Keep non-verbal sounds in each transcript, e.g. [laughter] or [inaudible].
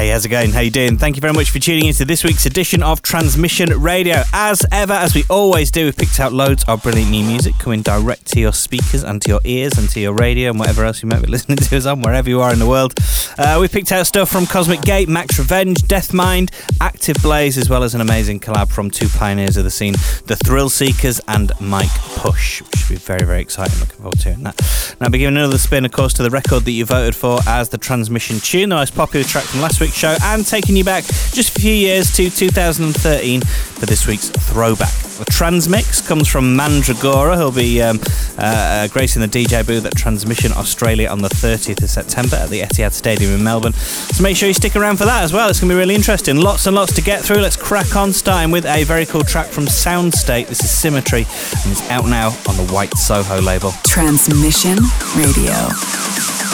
Hey, how's it going? How you doing? Thank you very much for tuning into this week's edition of Transmission Radio. As ever, as we always do, we've picked out loads of brilliant new music coming direct to your speakers and to your ears and to your radio and whatever else you might be [laughs] listening to us on, wherever you are in the world. Uh, we picked out stuff from Cosmic Gate, Max Revenge, Deathmind, Active Blaze, as well as an amazing collab from two pioneers of the scene, The Thrill Seekers and M.I.K.E. Push, which should be very, very exciting. Looking forward to hearing that. Now, be giving another spin, of course, to the record that you voted for as the Transmission tune, the most popular track from last show, and taking you back just a few years to 2013 for this week's throwback. The Transmix comes from Mandragora, who'll be um, uh, uh, gracing the DJ booth at Transmission Australia on the 30th of September at the Etihad Stadium in Melbourne. So make sure you stick around for that as well. It's going to be really interesting. Lots and lots to get through. Let's crack on, starting with a very cool track from Soundstate. This is Symmetry, and it's out now on the White Soho label. Transmission Radio.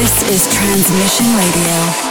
This is Transmission Radio.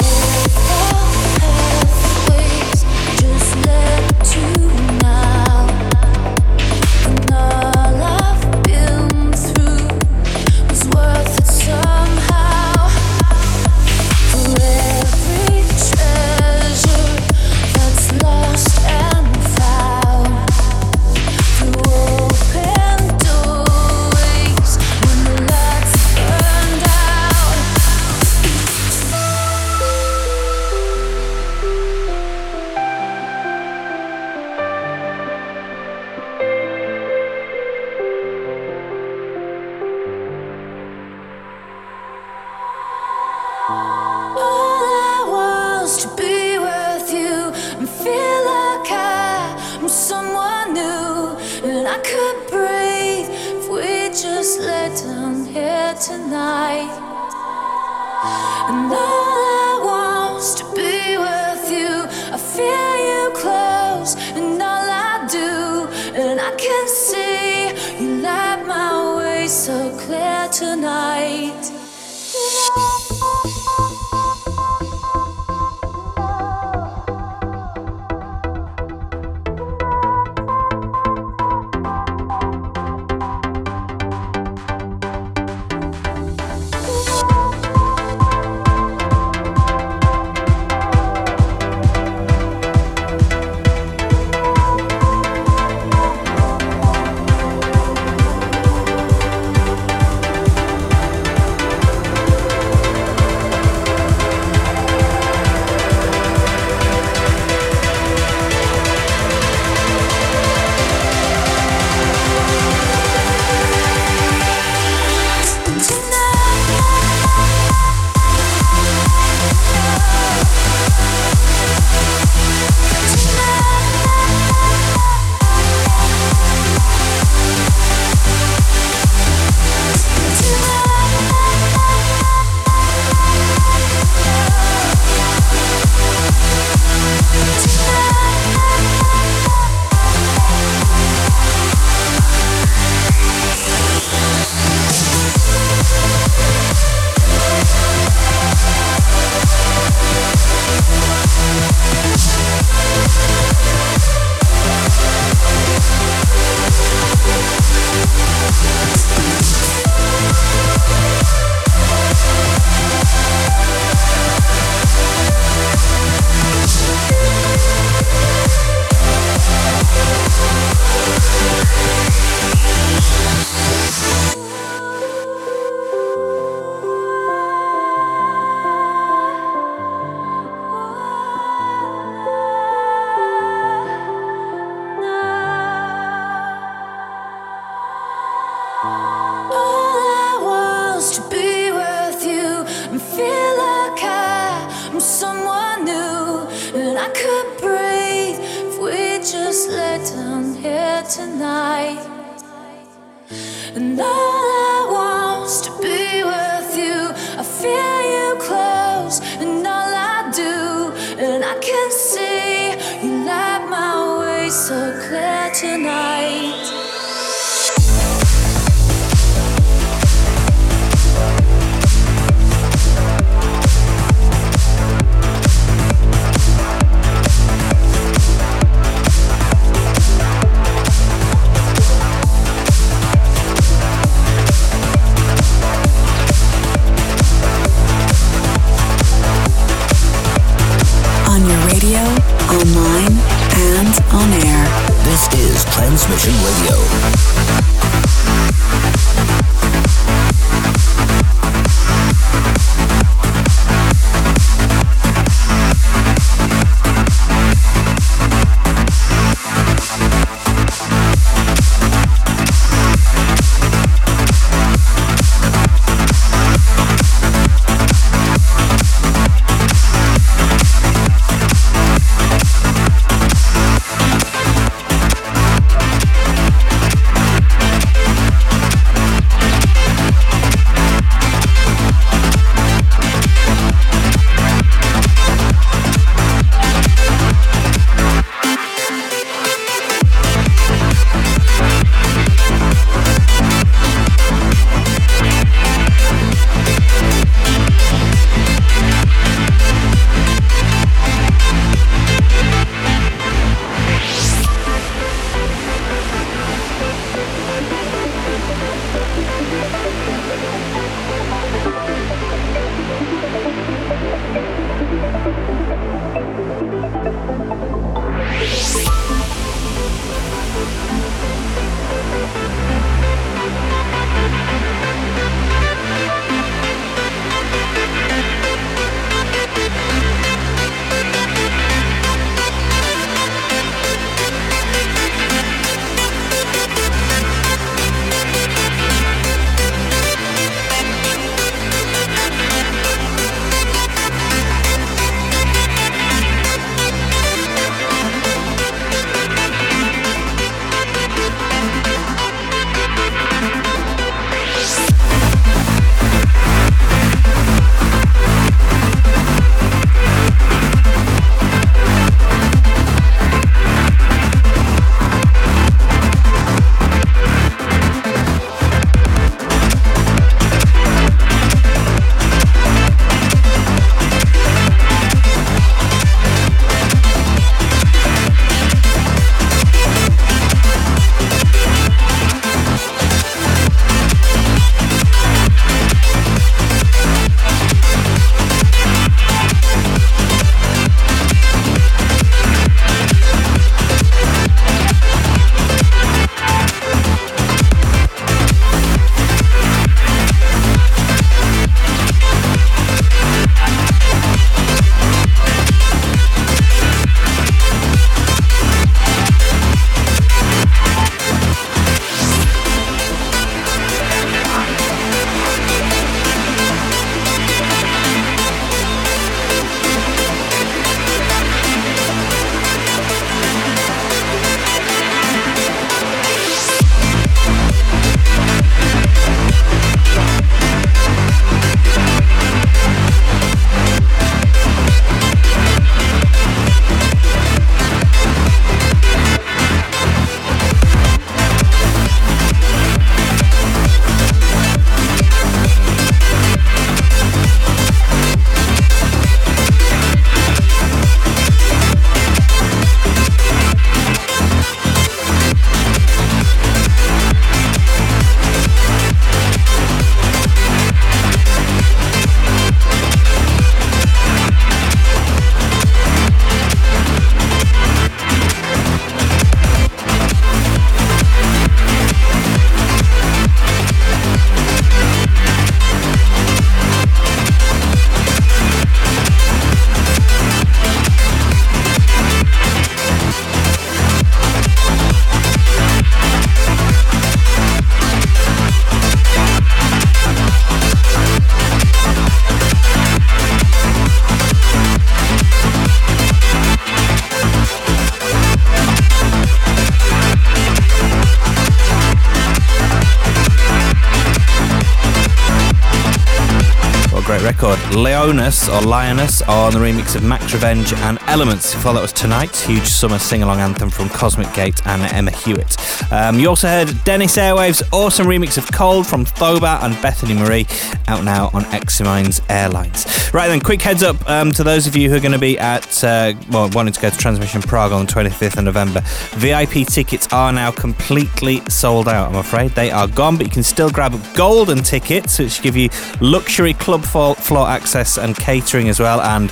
Leonus, or Lioness, on the remix of Max Revenge and Elements. That was Tonight, huge summer sing along anthem from Cosmic Gate and Emma Hewitt. Um, you also heard Dennis Airwave's awesome remix of Cold from Thoba and Bethany Marie, out now on Eximinds Airlines. Right then, quick heads up um, to those of you who are going to be at, uh, well, wanting to go to Transmission Prague on the 25th of November. VIP tickets are now completely sold out, I'm afraid. They are gone, but you can still grab golden tickets, which give you luxury club floor access and catering as well. And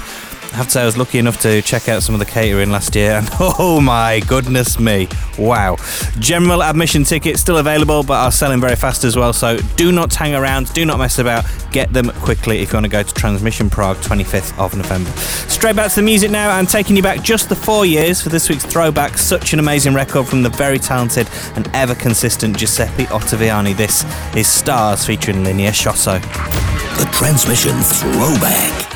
I have to say, I was lucky enough to check out some of the catering last year, and [laughs] oh my goodness me, wow. General admission tickets still available, but are selling very fast as well, so do not hang around, do not mess about, get them quickly if you want to go to Transmission Prague 25th of November. Straight back to the music now, and taking you back just the four years for this week's throwback, such an amazing record from the very talented and ever consistent Giuseppe Ottaviani. This is Stars featuring Linnea Schossow. The Transmission Throwback.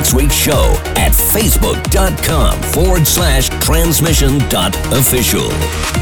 Next week's show at facebook.com forward slash transmission dot official.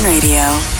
Radio.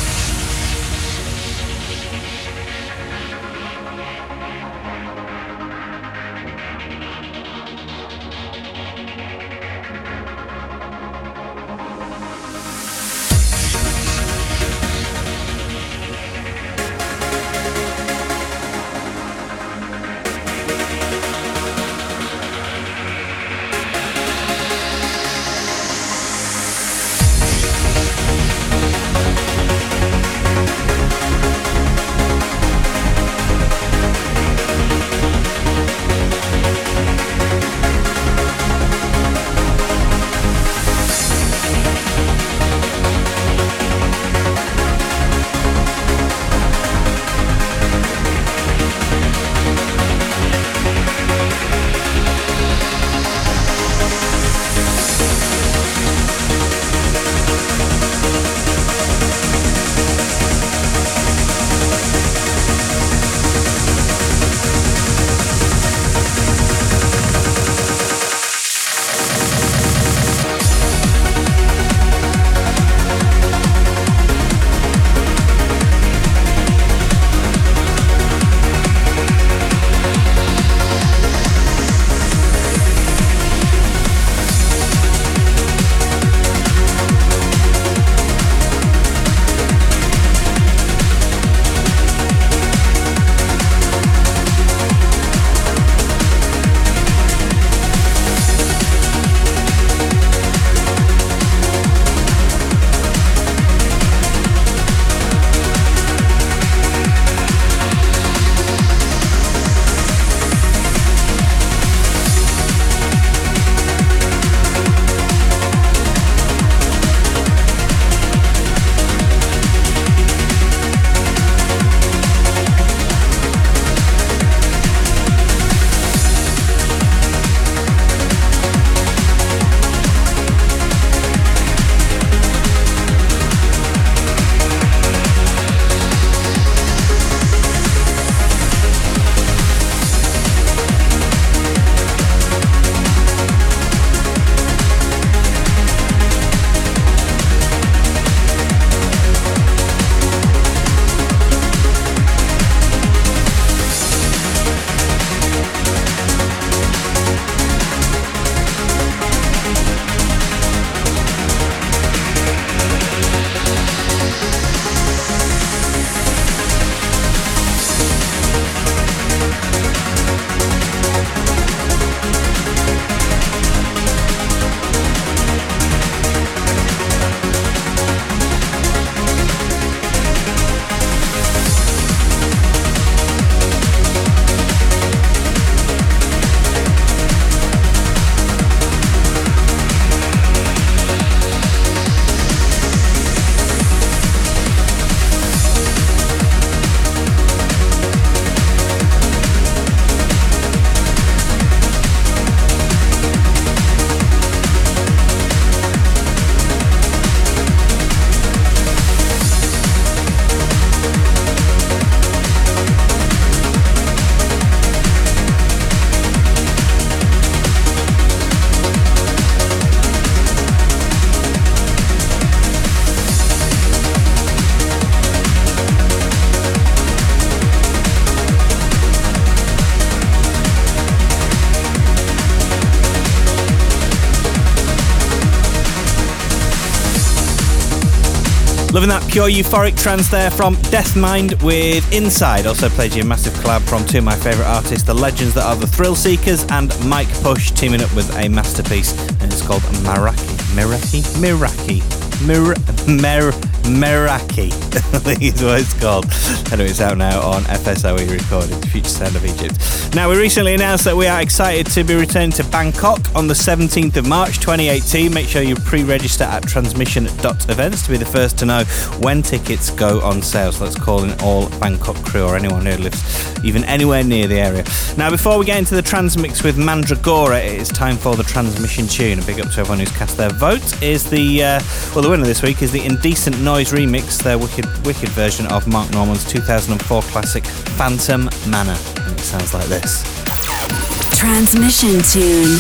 Pure euphoric trance there from Deathmind with Inside. Also played you a massive collab from two of my favourite artists, the legends that are the Thrillseekers and M.I.K.E. Push, teaming up with a masterpiece, and it's called Maraki. Miraki? Miraki. Mir- Mer- Meraki, I think is what it's called. Anyway, it's out now on FSOE recording, Future Sound of Egypt. Now, we recently announced that we are excited to be returning to Bangkok on the 17th of March 2018. Make sure you pre register at transmission.events to be the first to know when tickets go on sale. So let's call in all Bangkok crew or anyone who lives even anywhere near the area. Now, before we get into the transmix with Mandragora, it is time for the transmission tune. A big up to everyone who's cast their vote. Is the uh, well, the winner this week is the Indecent Noise remix, their wicked, wicked version of Mark Norman's 2004 classic Phantom Manor. And it sounds like this. Transmission tune.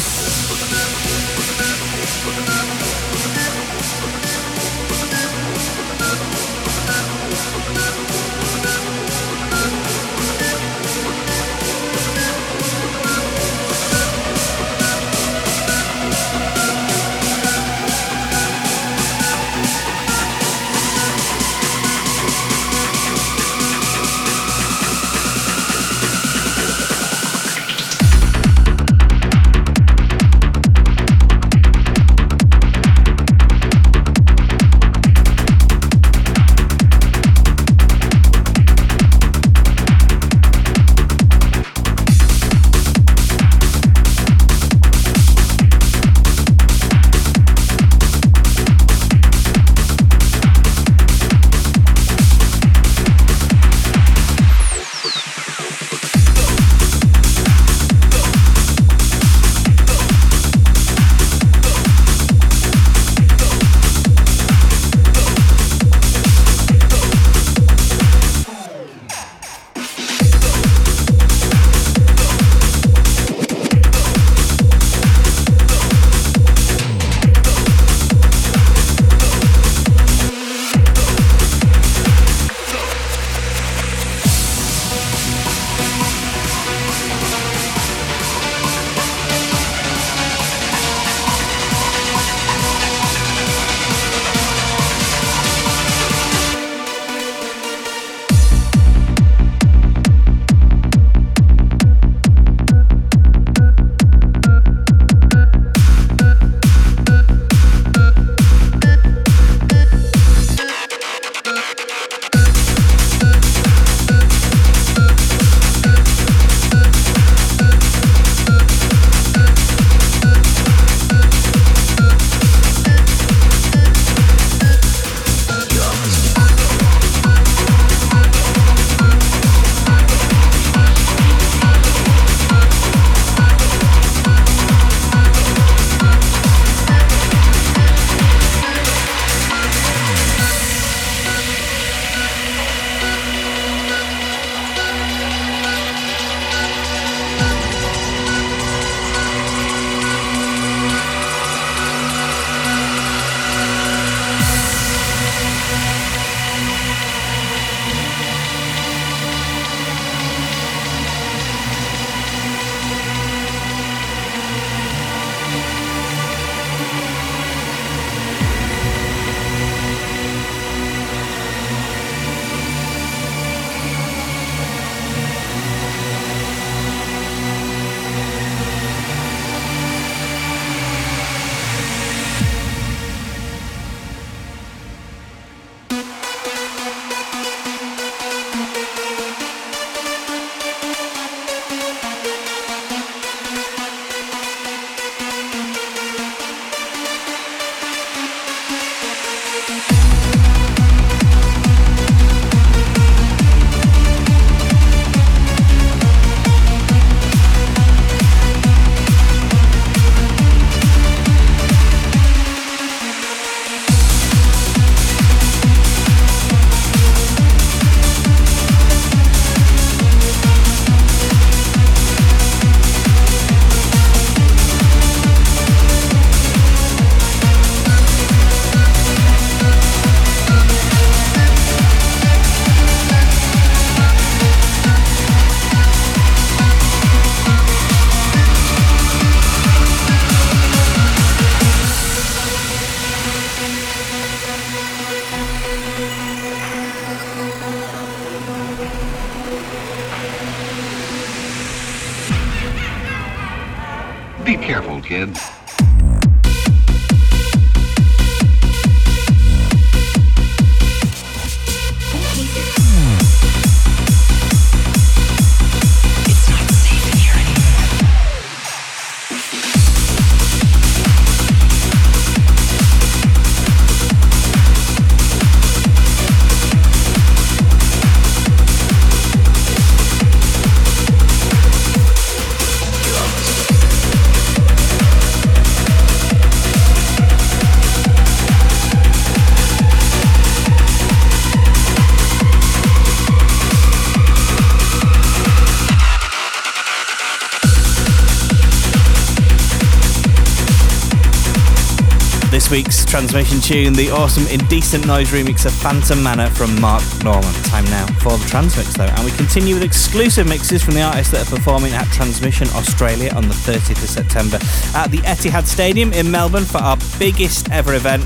Week's transmission tune, the awesome Indecent Noise remix of Phantom Manor from Mark Norman. Time now for the transmix though, and we continue with exclusive mixes from the artists that are performing at Transmission Australia on the 30th of September at the Etihad Stadium in Melbourne for our biggest ever event.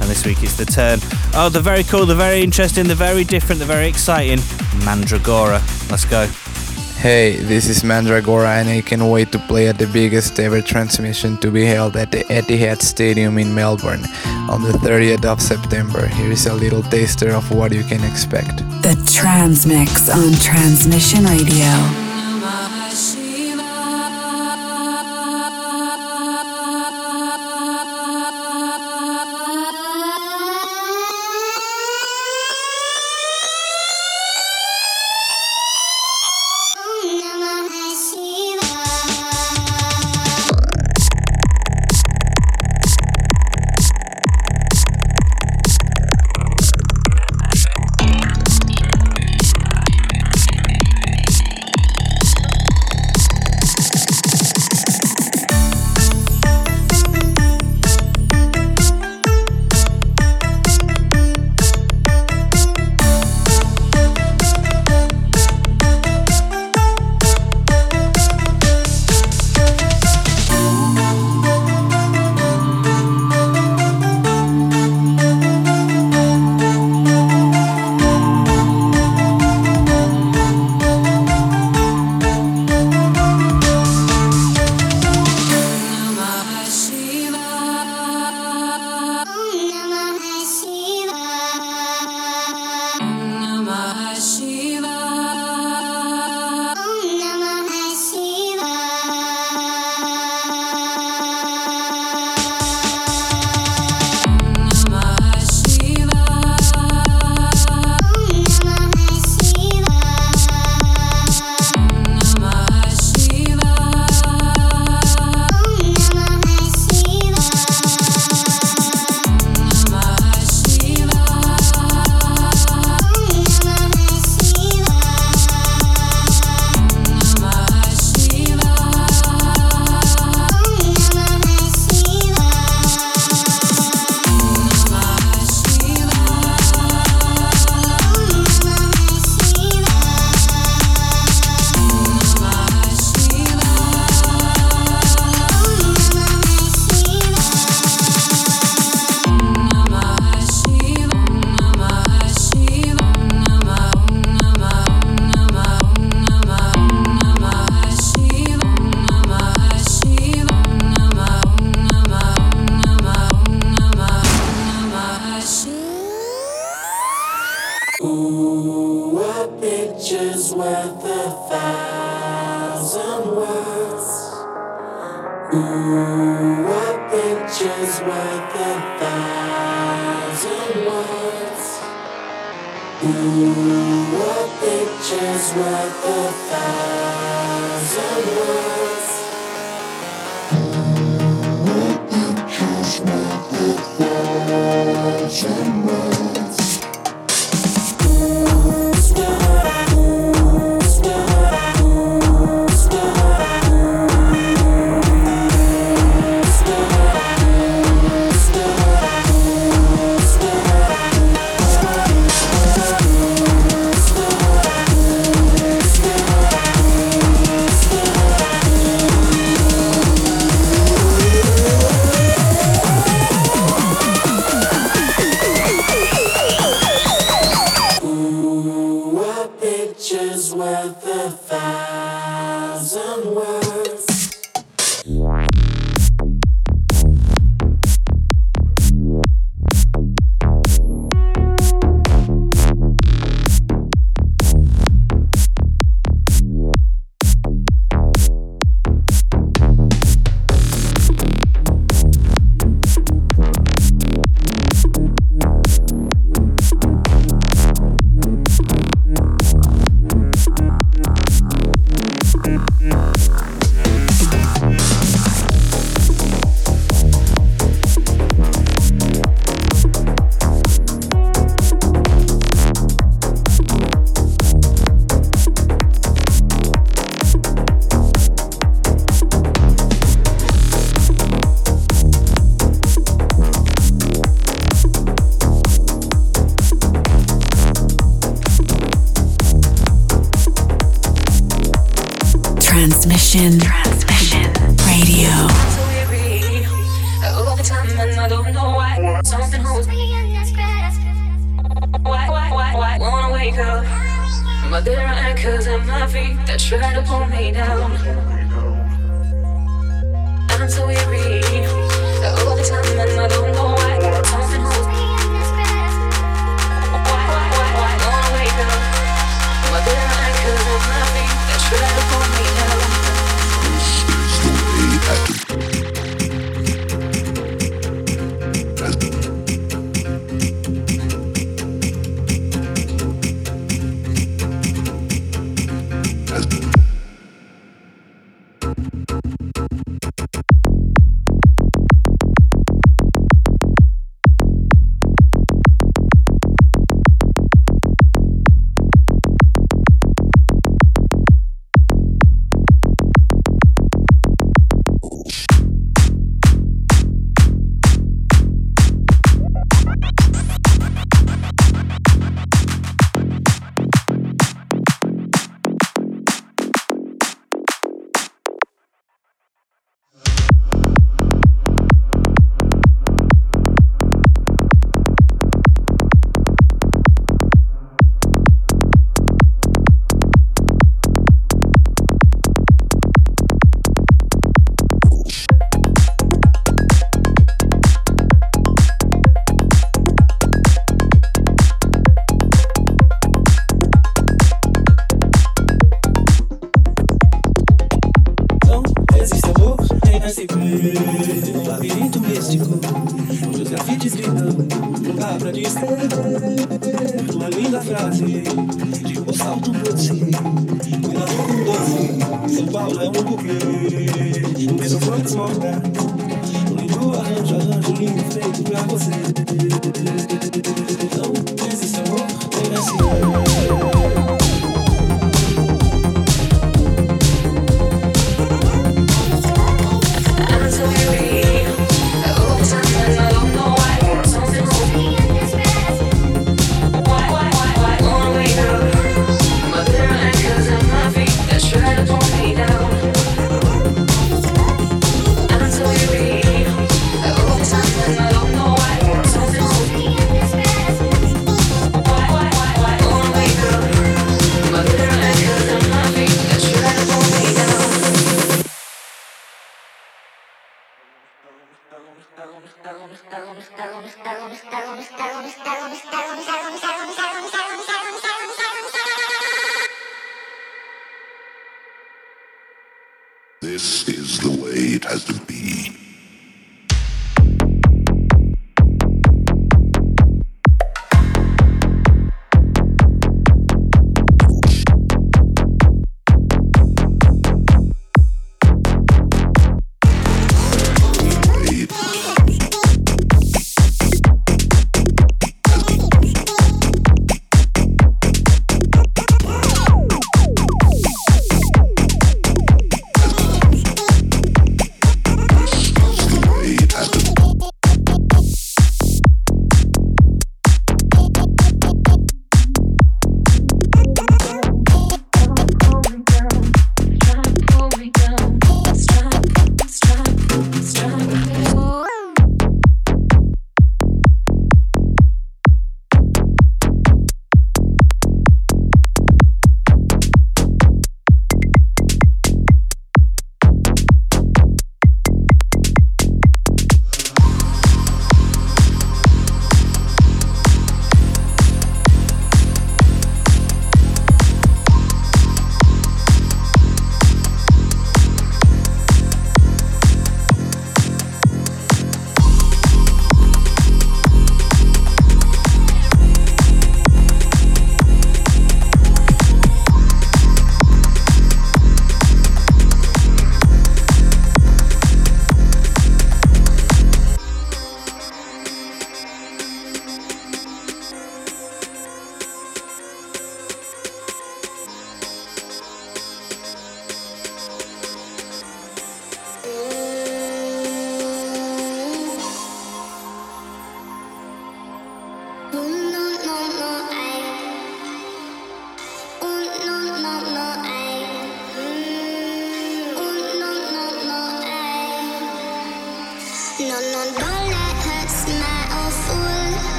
And this week it's the turn. Oh, the very cool, the very interesting, the very different, the very exciting Mandragora. Let's go. Hey, this is Mandragora and I can't wait to play at the biggest ever transmission to be held at the Etihad Stadium in Melbourne on the 30th of September. Here is a little taster of what you can expect. The Transmix on Transmission Radio.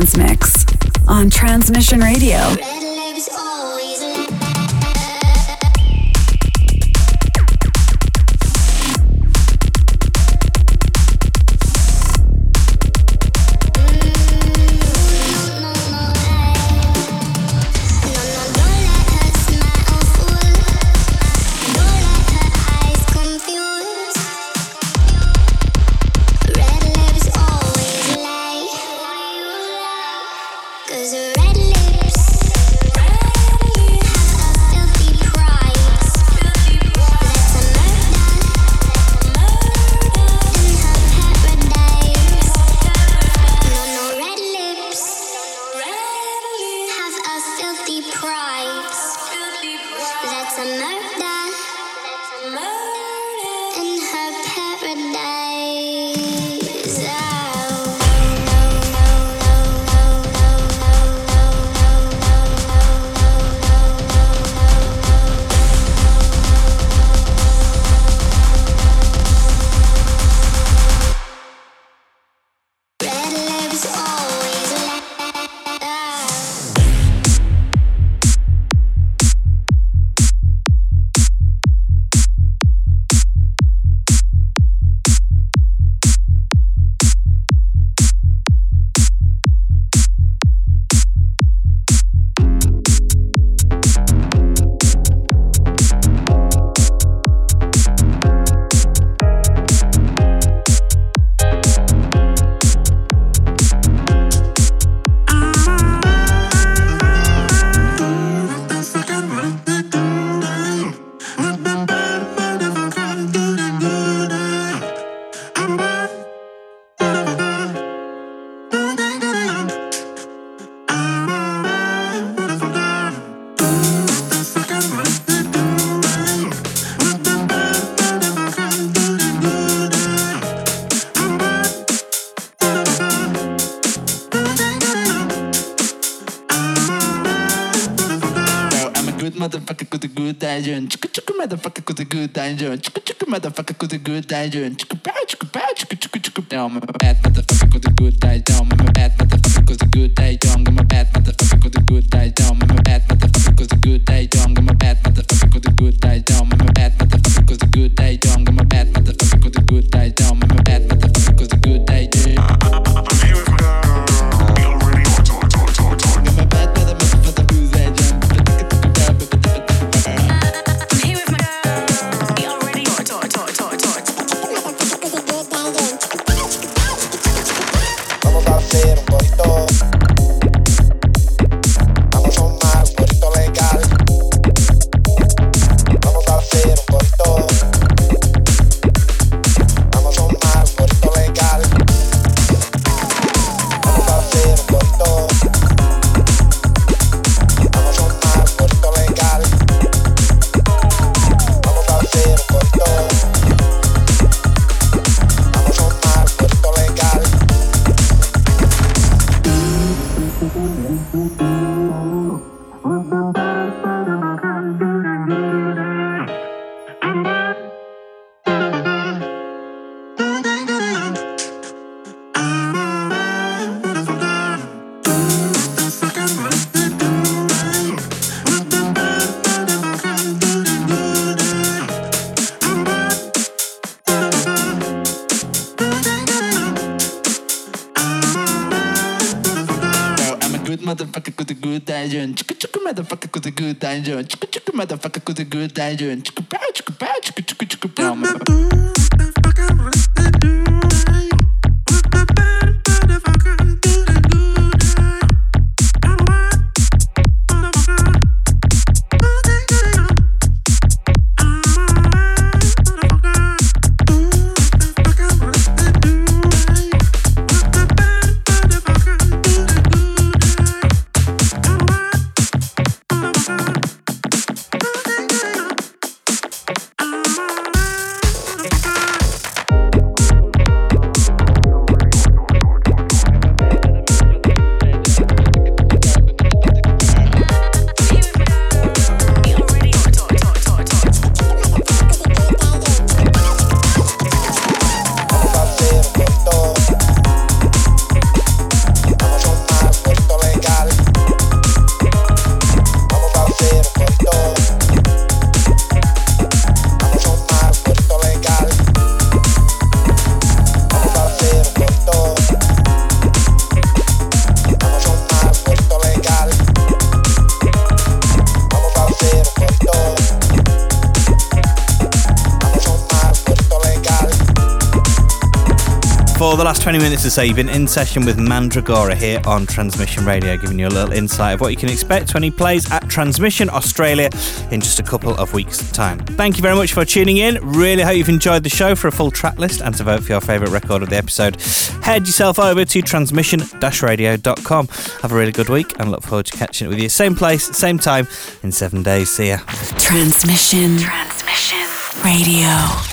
The Transmix motherfucker with a good dungeon. Chicka chicka motherfucker with a good dungeon. Chicka chicka motherfucker with a good dungeon. Chicka pow chicka pow chicka chicka chicka. Now I'm bad motherfucker with a good dungeon. I'm a bad motherfucker with a good dungeon. I'm a bad motherfucker with a good dungeon. I'm a bad motherfucker with a good dungeon. I'm a bad motherfucker with a good dungeon. I'm a bad motherfucker with a good dungeon. I'm a bad motherfucker with a good dungeon. I'm a bad motherfucker with a good dungeon. Chicka chicka motherfucker with a good dungeon. Chicka pow chicka pow chicka chicka chicka pow. Vamos 20 minutes or so, you've been in session with Mandragora here on Transmission Radio, giving you a little insight of what you can expect when he plays at Transmission Australia in just a couple of weeks' time. Thank you very much for tuning in. Really hope you've enjoyed the show. For a full track list and to vote for your favourite record of the episode, head yourself over to transmission-radio.com. Have a really good week and look forward to catching it with you. Same place, same time in seven days. See ya. Transmission. Transmission. Radio.